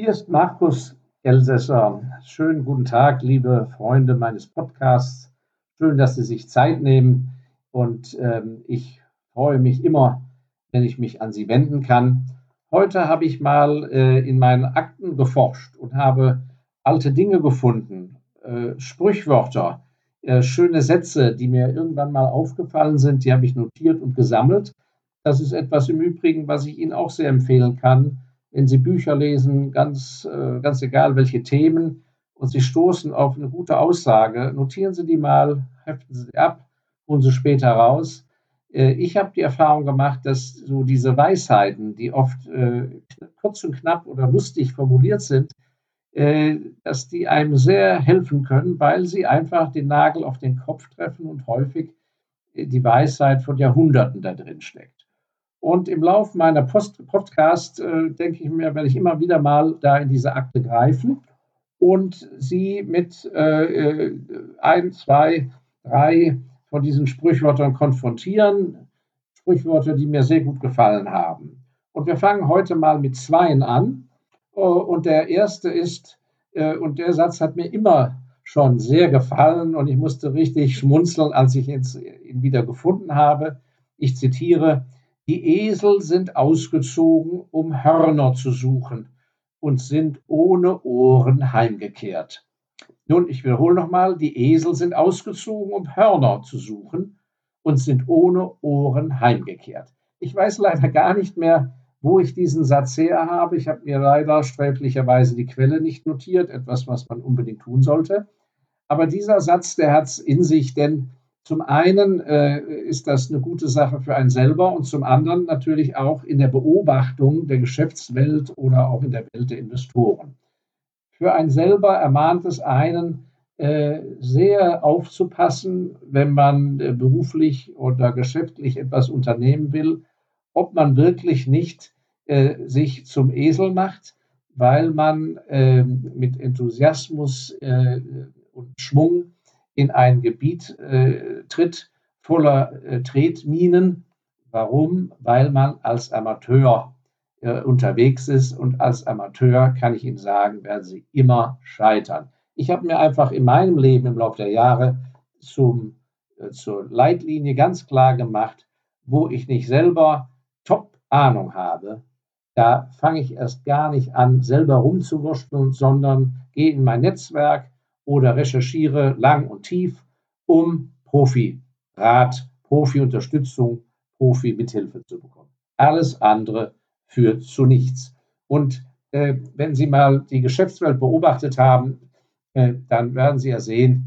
Hier ist Markus Elsässer. Schönen guten Tag, liebe Freunde meines Podcasts. Schön, dass Sie sich Zeit nehmen und ähm, ich freue mich immer, wenn ich mich an Sie wenden kann. Heute habe ich mal äh, in meinen Akten geforscht und habe alte Dinge gefunden, äh, Sprichwörter, äh, schöne Sätze, die mir irgendwann mal aufgefallen sind, die habe ich notiert und gesammelt. Das ist etwas im Übrigen, was ich Ihnen auch sehr empfehlen kann, wenn Sie Bücher lesen, ganz, äh, ganz egal welche Themen, und Sie stoßen auf eine gute Aussage, notieren Sie die mal, heften Sie ab, holen Sie später raus. Äh, ich habe die Erfahrung gemacht, dass so diese Weisheiten, die oft äh, kurz und knapp oder lustig formuliert sind, dass die einem sehr helfen können, weil sie einfach den Nagel auf den Kopf treffen und häufig die Weisheit von Jahrhunderten da drin steckt. Und im Laufe meiner Post Podcast, äh, denke ich mir, werde ich immer wieder mal da in diese Akte greifen und sie mit äh, äh, ein, zwei, drei von diesen Sprichwörtern konfrontieren. Sprichwörter, die mir sehr gut gefallen haben. Und wir fangen heute mal mit zweien an. Oh, und der erste ist, äh, und der Satz hat mir immer schon sehr gefallen und ich musste richtig schmunzeln, als ich ihn wieder gefunden habe. Ich zitiere, die Esel sind ausgezogen, um Hörner zu suchen und sind ohne Ohren heimgekehrt. Nun, ich wiederhole nochmal, die Esel sind ausgezogen, um Hörner zu suchen und sind ohne Ohren heimgekehrt. Ich weiß leider gar nicht mehr, wo ich diesen Satz her habe. Ich habe mir leider sträflicherweise die Quelle nicht notiert, etwas, was man unbedingt tun sollte. Aber dieser Satz, der hat es in sich, denn zum einen äh, ist das eine gute Sache für einen selber und zum anderen natürlich auch in der Beobachtung der Geschäftswelt oder auch in der Welt der Investoren. Für einen selber ermahnt es einen, äh, sehr aufzupassen, wenn man äh, beruflich oder geschäftlich etwas unternehmen will, ob man wirklich nicht äh, sich zum Esel macht, weil man ähm, mit Enthusiasmus äh, und Schwung in ein Gebiet äh, tritt voller äh, Tretminen. Warum? Weil man als Amateur äh, unterwegs ist und als Amateur kann ich Ihnen sagen, werden Sie immer scheitern. Ich habe mir einfach in meinem Leben im Laufe der Jahre zum, äh, zur Leitlinie ganz klar gemacht, wo ich nicht selber Top-Ahnung habe, da fange ich erst gar nicht an, selber rumzuwurschteln, sondern gehe in mein Netzwerk, oder recherchiere lang und tief, um Profi-Rat, Profi-Unterstützung, Profi-Mithilfe zu bekommen. Alles andere führt zu nichts. Und äh, wenn Sie mal die Geschäftswelt beobachtet haben, äh, dann werden Sie ja sehen,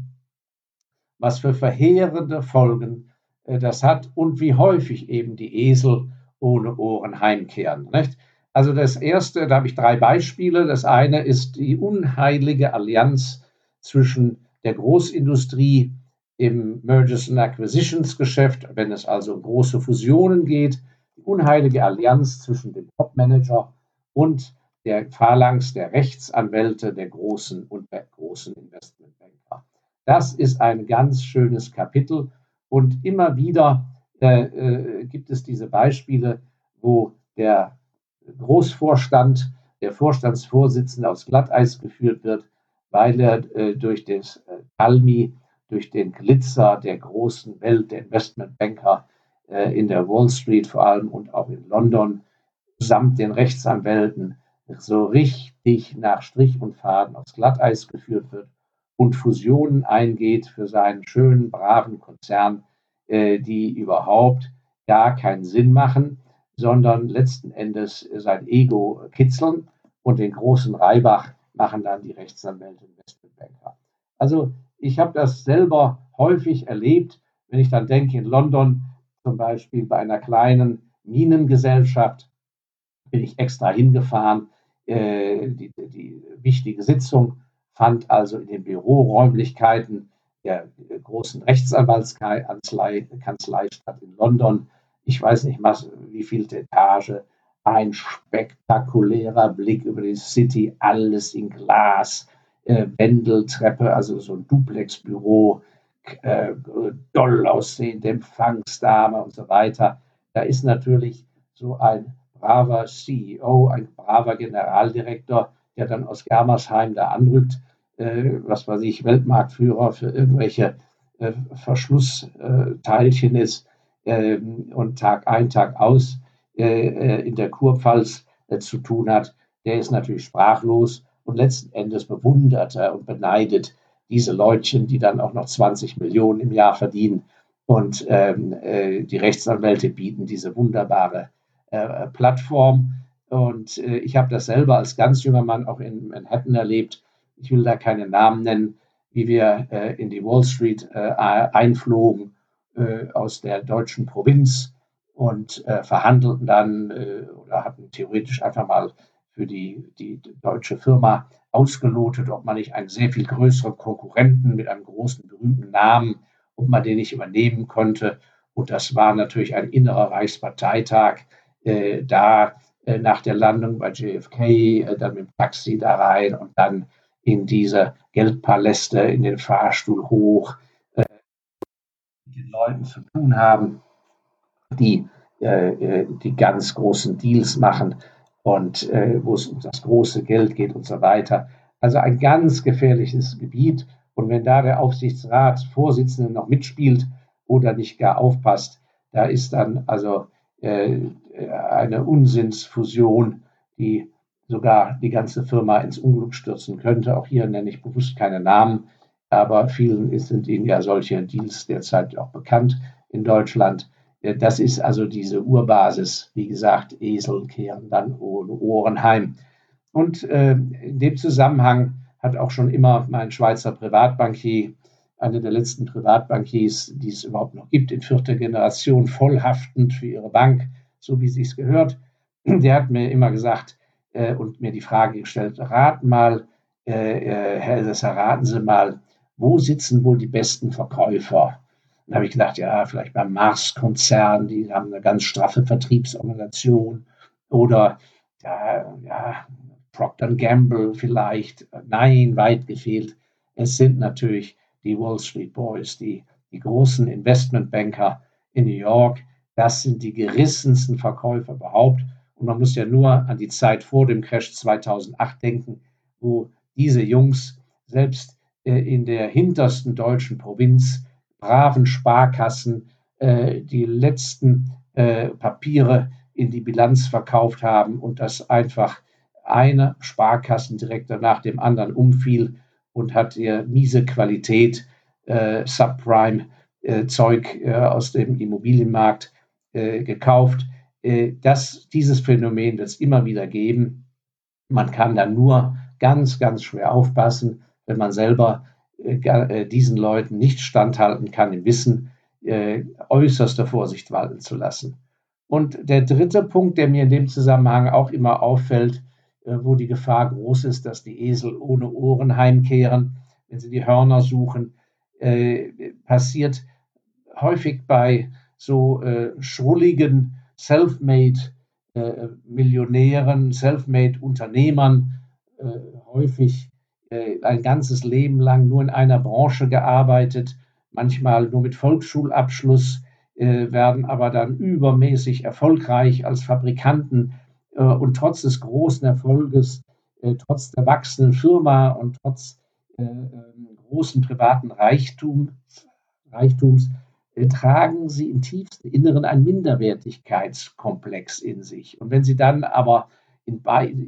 was für verheerende Folgen äh, das hat und wie häufig eben die Esel ohne Ohren heimkehren. Nicht? Also das erste, da habe ich drei Beispiele. Das eine ist die unheilige Allianz zwischen der Großindustrie im Mergers and Acquisitions Geschäft, wenn es also um große Fusionen geht, die unheilige Allianz zwischen dem Topmanager und der Phalanx der Rechtsanwälte der großen und der großen Investmentbanker. Das ist ein ganz schönes Kapitel und immer wieder äh, äh, gibt es diese Beispiele, wo der Großvorstand, der Vorstandsvorsitzende aufs Glatteis geführt wird weil er äh, durch das äh, Almi, durch den Glitzer der großen Welt der Investmentbanker äh, in der Wall Street vor allem und auch in London samt den Rechtsanwälten so richtig nach Strich und Faden aufs Glatteis geführt wird und Fusionen eingeht für seinen schönen, braven Konzern, äh, die überhaupt gar keinen Sinn machen, sondern letzten Endes sein Ego kitzeln und den großen Reibach machen dann die Rechtsanwälte Investmentbanker. Also ich habe das selber häufig erlebt, wenn ich dann denke, in London zum Beispiel bei einer kleinen Minengesellschaft bin ich extra hingefahren. Äh, die, die, wichtige Sitzung fand also in den Büroräumlichkeiten der großen Rechtsanwaltskanzlei Kanzlei statt in London. Ich weiß nicht, was, wie viel Etage ein spektakulärer Blick über die City, alles in Glas, äh, Wendeltreppe, also so ein Duplexbüro, äh, doll aussehende Empfangsdame und so weiter. Da ist natürlich so ein braver CEO, ein braver Generaldirektor, der dann aus Germersheim da anrückt, äh, was weiß ich, Weltmarktführer für irgendwelche äh, Verschlussteilchen ist ähm, und Tag ein, Tag aus in der Kurpfalz äh, zu tun hat, der ist natürlich sprachlos und letzten Endes bewundert er und beneidet diese Leutchen, die dann auch noch 20 Millionen im Jahr verdienen. Und ähm, äh, die Rechtsanwälte bieten diese wunderbare äh, Plattform. Und äh, ich habe das selber als ganz junger Mann auch in Manhattan erlebt. Ich will da keine Namen nennen, wie wir äh, in die Wall Street äh, einflogen äh, aus der deutschen Provinz und verhandelten dann oder hatten theoretisch einfach mal für die, die deutsche Firma ausgelotet, ob man nicht einen sehr viel größeren Konkurrenten mit einem großen, berühmten Namen, ob man den nicht übernehmen konnte. Und das war natürlich ein innerer Reichsparteitag. Äh, da äh, nach der Landung bei JFK, äh, dann mit dem Taxi da rein und dann in diese Geldpaläste, in den Fahrstuhl hoch, äh, mit den Leuten zu tun haben, die äh, äh, die ganz großen Deals machen und äh, wo es um das große Geld geht und so weiter. Also ein ganz gefährliches Gebiet. Und wenn da der Aufsichtsratsvorsitzende noch mitspielt oder nicht gar aufpasst, da ist dann also äh, eine Unsinnsfusion, die sogar die ganze Firma ins Unglück stürzen könnte. Auch hier nenne ich bewusst keine Namen, aber vielen sind Ihnen ja solche Deals derzeit auch bekannt in Deutschland. Das ist also diese Urbasis. Wie gesagt, Esel kehren dann ohne Ohren heim. Und äh, in dem Zusammenhang hat auch schon immer mein Schweizer Privatbankier, einer der letzten Privatbankiers, die es überhaupt noch gibt, in vierter Generation, vollhaftend für ihre Bank, so wie sie es gehört, der hat mir immer gesagt äh, und mir die Frage gestellt, raten mal, äh, äh Herr Elsässer, raten Sie mal, wo sitzen wohl die besten Verkäufer dann habe ich gedacht, ja, vielleicht beim Mars-Konzern, die haben eine ganz straffe Vertriebsorganisation. Oder ja, ja, Procter Gamble vielleicht. Nein, weit gefehlt. Es sind natürlich die Wall Street Boys, die, die großen Investmentbanker in New York. Das sind die gerissensten Verkäufer überhaupt. Und man muss ja nur an die Zeit vor dem Crash 2008 denken, wo diese Jungs selbst äh, in der hintersten deutschen Provinz braven Sparkassen äh, die letzten äh, Papiere in die Bilanz verkauft haben und das einfach eine Sparkassendirektor nach dem anderen umfiel und hat ihr miese Qualität äh, Subprime-Zeug äh, äh, aus dem Immobilienmarkt äh, gekauft. das, dieses Phänomen wird es immer wieder geben. Man kann da nur ganz, ganz schwer aufpassen, wenn man selber äh, äh, diesen Leuten nicht standhalten kann, im Wissen äh, äußerster Vorsicht walten zu lassen. Und der dritte Punkt, der mir in dem Zusammenhang auch immer auffällt, äh, wo die Gefahr groß ist, dass die Esel ohne Ohren heimkehren, wenn sie die Hörner suchen, äh, passiert häufig bei so äh, schrulligen Selfmade Millionären, Selfmade Unternehmern, häufig äh, ein ganzes Leben lang nur in einer Branche gearbeitet, manchmal nur mit Volksschulabschluss, äh, werden aber dann übermäßig erfolgreich als Fabrikanten äh, und trotz des großen Erfolges, trotz der wachsenden Firma und trotz ähm, großen privaten Reichtum, Reichtums tragen sie im tiefsten Inneren einen Minderwertigkeitskomplex in sich. Und wenn sie dann aber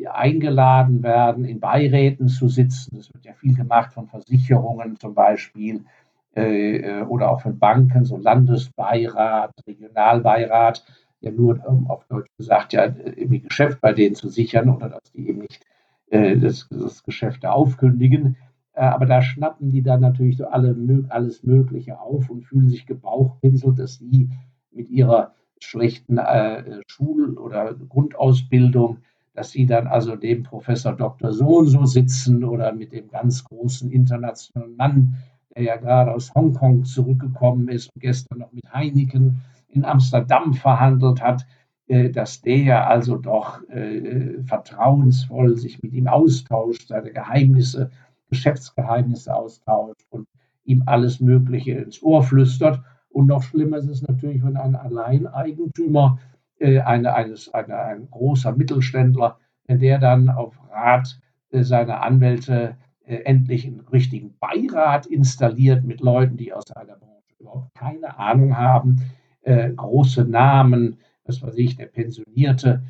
eingeladen werden, in Beiräten zu sitzen. Das wird ja viel gemacht von Versicherungen zum Beispiel äh, äh, oder auch von Banken, so Landesbeirat, Regionalbeirat, ja nur ähm, auf Deutsch gesagt, ja, irgendwie Geschäft bei denen zu sichern oder dass die eben nicht äh, das, das Geschäft da aufkündigen. Äh, aber da schnappen die dann natürlich so alle, alles Mögliche auf und fühlen sich gebauchpinselt, dass sie mit ihrer schlechten äh, Schul- oder Grundausbildung dass sie dann also neben Professor Dr. So und so sitzen oder mit dem ganz großen internationalen Mann, der ja gerade aus Hongkong zurückgekommen ist und gestern noch mit Heineken in Amsterdam verhandelt hat, äh, dass der also doch äh, vertrauensvoll sich mit ihm austauscht, seine Geheimnisse, Geschäftsgeheimnisse austauscht und ihm alles Mögliche ins Ohr flüstert. Und noch schlimmer ist es natürlich, wenn ein Alleineigentümer äh, eine, eines, eine, ein großer Mittelständler, der dann auf Rat seine Anwälte endlich einen richtigen Beirat installiert mit Leuten, die aus einer Branche überhaupt keine Ahnung haben, große Namen, was weiß ich, der pensionierte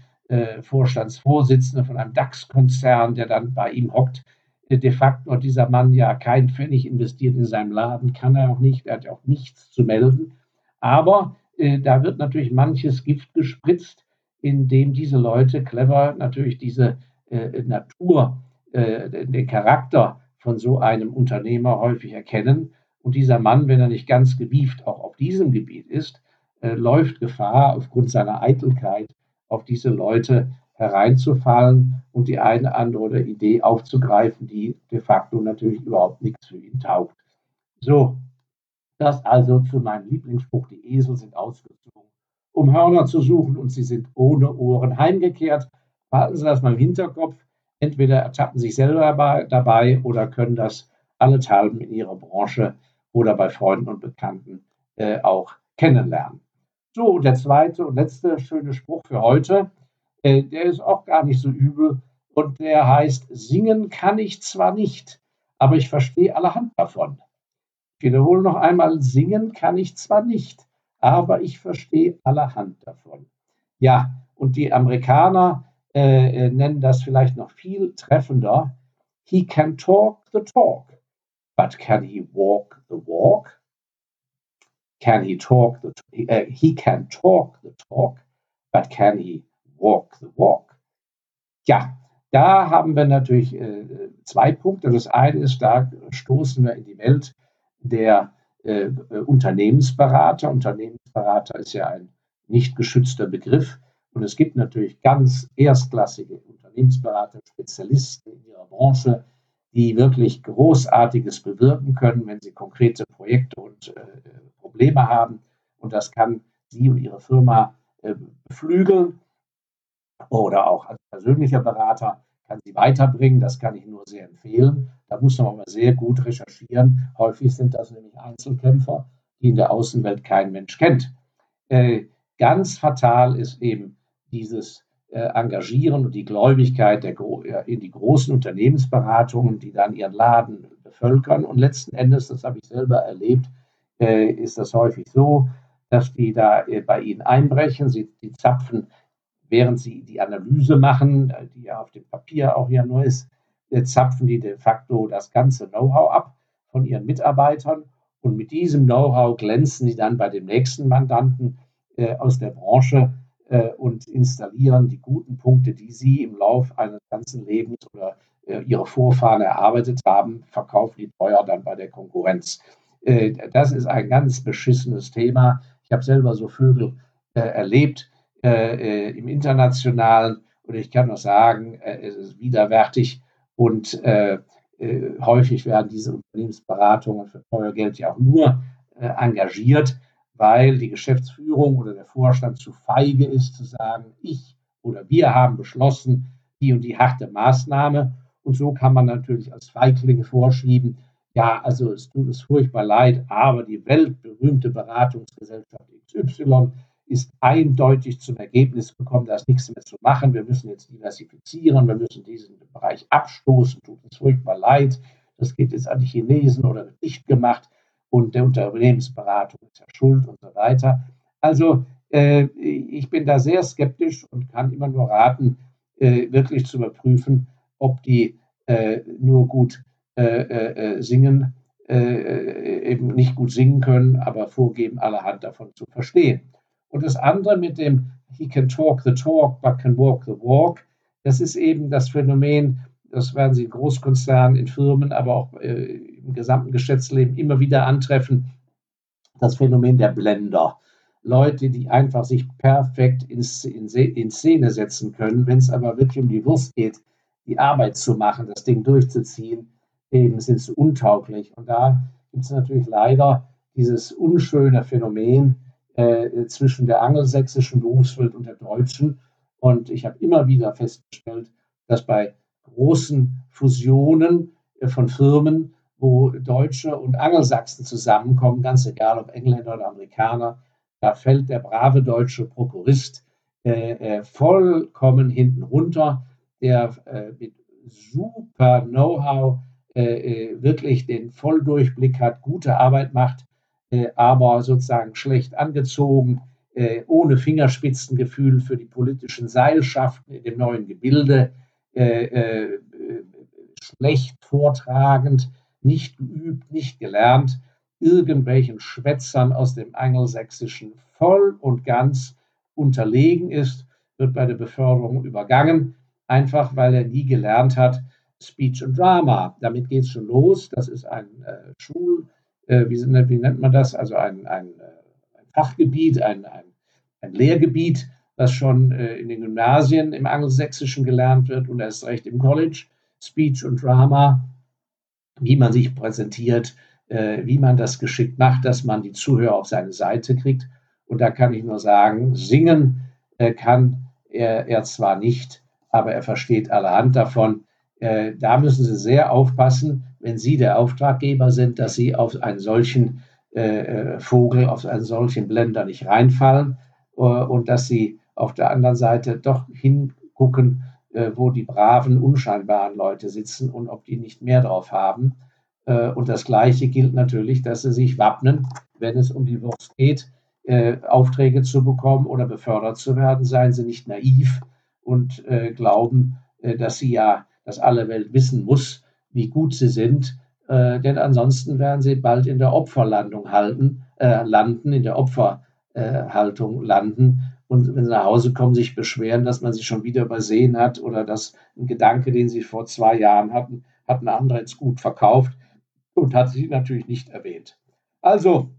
Vorstandsvorsitzende von einem DAX-Konzern, der dann bei ihm hockt, de facto dieser Mann ja kein Pfennig investiert in seinem Laden, kann er auch nicht, er hat ja auch nichts zu melden. Aber äh, da wird natürlich manches Gift gespritzt, indem diese Leute clever natürlich diese äh, Natur, äh, den Charakter von so einem Unternehmer häufig erkennen. Und dieser Mann, wenn er nicht ganz gewieft auch auf diesem Gebiet ist, äh, läuft Gefahr aufgrund seiner Eitelkeit auf diese Leute hereinzufallen und die eine andere Idee aufzugreifen, die de facto natürlich überhaupt nichts für ihn taugt. So, das also zu meinem Lieblingsspruch, die Esel sind ausgezogen, um Hörner zu suchen und sie sind ohne Ohren heimgekehrt. Behalten Sie das mal im Hinterkopf. Entweder ertappen sich selber dabei oder können das allenthalben in Ihrer Branche oder bei Freunden und Bekannten äh, auch kennenlernen. So, der zweite und letzte schöne Spruch für heute. Äh, der ist auch gar nicht so übel und der heißt, singen kann ich zwar nicht, aber ich verstehe allerhand davon. Wiederhole noch einmal, singen kann ich zwar nicht, aber ich verstehe allerhand davon. Ja, und die Amerikaner äh, äh nennen das vielleicht noch viel treffender. He can talk the talk, but can he walk the walk? Can he talk the uh, he can talk the talk, but can he walk the walk. Ja, da haben wir natürlich äh, zwei Punkte. Das eine ist, da stoßen wir in die Welt der äh, Unternehmensberater. Unternehmensberater ist ja ein nicht geschützter Begriff. Und es gibt natürlich ganz erstklassige Unternehmensberater, Spezialisten in ihrer Branche, die wirklich Großartiges bewirken können, wenn sie konkrete Projekte und äh, Probleme haben. Und das kann Sie und Ihre Firma äh, beflügeln oder auch als persönlicher Berater kann sie weiterbringen. Das kann ich nur sehr empfehlen. Da muss man aber sehr gut recherchieren. Häufig sind das nämlich Einzelkämpfer, die in der Außenwelt kein Mensch kennt. Äh, ganz fatal ist eben dieses äh, Engagieren und die Gläubigkeit der, in die großen Unternehmensberatungen, die dann ihren Laden bevölkern. Und letzten Endes, das habe ich selber erlebt, äh, ist das häufig so, dass die da äh, bei ihnen einbrechen. Sie die zapfen während sie die Analyse machen, äh, die ja auf dem Papier auch ja nur ist, äh, zapfen die de facto das ganze Know-how ab von ihren Mitarbeitern und mit diesem Know-how glänzen sie dann bei dem nächsten Mandanten äh, aus der Branche äh, und installieren die guten Punkte, die sie im Lauf eines ganzen Lebens oder äh, ihre Vorfahren erarbeitet haben, verkaufen die teuer dann bei der Konkurrenz. Äh, das ist ein ganz beschissenes Thema. Ich habe selber so Vögel erlebt, äh, äh, im Internationalen. Und ich kann noch sagen, äh, es ist widerwärtig und äh, häufig werden diese Unternehmensberatungen für teuer Geld ja auch nur engagiert, weil die Geschäftsführung oder der Vorstand zu feige ist, zu sagen, ich oder wir haben beschlossen, die und die harte Maßnahme. Und so kann man natürlich als Feigling vorschieben, ja, also es tut uns furchtbar leid, aber die weltberühmte Beratungsgesellschaft XY ist eindeutig zum Ergebnis gekommen, da ist nichts mehr zu machen. Wir müssen jetzt diversifizieren, wir müssen diesen Bereich abstoßen, tut uns furchtbar leid. Das geht jetzt an die Chinesen oder wird nicht gemacht und der Unternehmensberatung ist ja schuld und so weiter. Also äh, ich bin da sehr skeptisch und kann immer nur raten, äh, wirklich zu überprüfen, ob die äh, nur gut äh, äh, äh, singen, eben nicht gut singen können, aber vorgeben, allerhand davon zu verstehen. Und das andere mit dem He can talk the talk, but can walk the walk, das ist eben das Phänomen, das werden Sie in Großkonzernen, in Firmen, aber auch äh, im gesamten Geschäftsleben immer wieder antreffen, das Phänomen der Blender. Leute, die einfach sich perfekt in, in, in Szene setzen können, wenn es aber wirklich um die Wurst geht, die Arbeit zu machen, das Ding durchzuziehen, eben sind sie untauglich. Und da gibt es natürlich leider dieses unschöne Phänomen, äh, zwischen der angelsächsischen Berufswelt und der deutschen. Und ich habe immer wieder festgestellt, dass bei großen Fusionen äh, von Firmen, wo Deutsche und Angelsachsen zusammenkommen, ganz egal ob Engländer oder Amerikaner, da fällt der brave deutsche Prokurist äh, äh vollkommen hinten runter, der äh, mit super Know-how, äh, wirklich den Volldurchblick hat, gute Arbeit macht, aber sozusagen schlecht angezogen, ohne Fingerspitzengefühl für die politischen Seilschaften in dem neuen Gebilde, schlecht vortragend, nicht geübt, nicht gelernt, irgendwelchen Schwätzern aus dem Angelsächsischen voll und ganz unterlegen ist, wird bei der Beförderung übergangen, einfach weil er nie gelernt hat, Speech und Drama. Damit geht es schon los. Das ist ein äh, Schul, äh, wie, wie, nennt man das? Also ein, ein, äh, ein Fachgebiet, ein, ein, Lehrgebiet, das schon äh, in den Gymnasien im Angelsächsischen gelernt wird und erst recht im College. Speech und Drama, wie man sich präsentiert, äh, wie man das geschickt macht, dass man die Zuhörer auf seine Seite kriegt. Und da kann ich nur sagen, singen äh, kann er, er zwar nicht, aber er versteht allerhand davon. Äh, da müssen Sie sehr aufpassen, wenn Sie der Auftraggeber sind, dass Sie auf einen solchen äh, Vogel, auf einen solchen Blender nicht reinfallen und dass Sie auf der anderen Seite doch hingucken, wo die braven, unscheinbaren Leute sitzen und ob die nicht mehr drauf haben. Und das Gleiche gilt natürlich, dass Sie sich wappnen, wenn es um die Wurst geht. Aufträge zu bekommen oder befördert zu werden, seien Sie nicht naiv und glauben, dass Sie ja dass alle Welt wissen muss, wie gut sie sind, äh, denn ansonsten werden sie bald in der Opferlandung halten, äh, landen, in der Opferhaltung äh, landen und wenn sie nach Hause kommen, sich beschweren, dass man sie schon wieder übersehen hat oder dass ein Gedanke, den sie vor zwei Jahren hatten, hat ein anderer ins Gut verkauft und hat sie natürlich nicht erwähnt. Also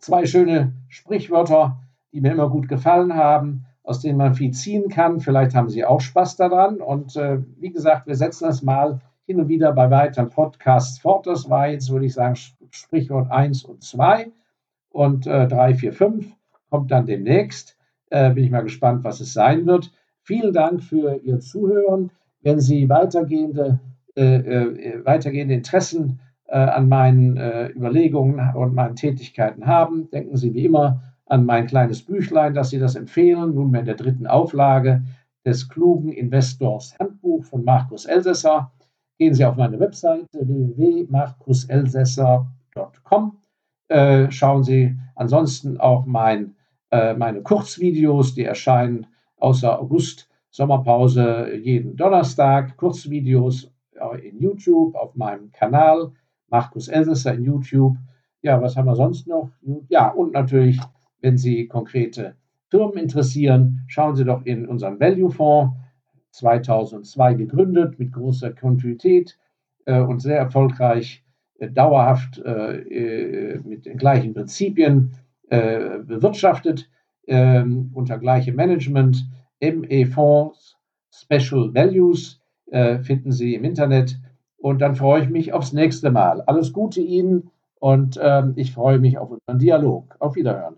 zwei schöne Sprichwörter, die mir immer gut gefallen haben aus denen man viel ziehen kann. Vielleicht haben Sie auch Spaß daran. Und äh, wie gesagt, wir setzen das mal hin und wieder bei weiteren Podcasts fort. Das war jetzt, würde ich sagen, Sprichwort 1 und 2. Und äh, 3, 4, 5 kommt dann demnächst. Äh, bin ich mal gespannt, was es sein wird. Vielen Dank für Ihr Zuhören. Wenn Sie weitergehende, äh, äh weitergehende Interessen äh, an meinen äh, Überlegungen und meinen Tätigkeiten haben, denken Sie wie immer an mein kleines Büchlein, dass Sie das empfehlen, nunmehr in der dritten Auflage des klugen Investors Handbuch von Markus Elsässer. Gehen Sie auf meine Webseite www.markuselsässer.com. Äh, schauen Sie ansonsten auch mein, äh, meine Kurzvideos, die erscheinen außer August Sommerpause jeden Donnerstag. Kurzvideos in YouTube auf meinem Kanal Markus Elsässer in YouTube. Ja, was haben wir sonst noch? Ja, und natürlich wenn Sie konkrete Firmen interessieren, schauen Sie doch in unseren Value Fonds, 2002 gegründet, mit großer Kontinuität äh, und sehr erfolgreich, äh, dauerhaft äh, äh mit den gleichen Prinzipien äh, bewirtschaftet, ähm, unter gleichem Management. ME Fonds Special Values äh, finden Sie im Internet. Und dann freue ich mich aufs nächste Mal. Alles Gute Ihnen und ähm, ich freue mich auf unseren Dialog. Auf Wiederhören.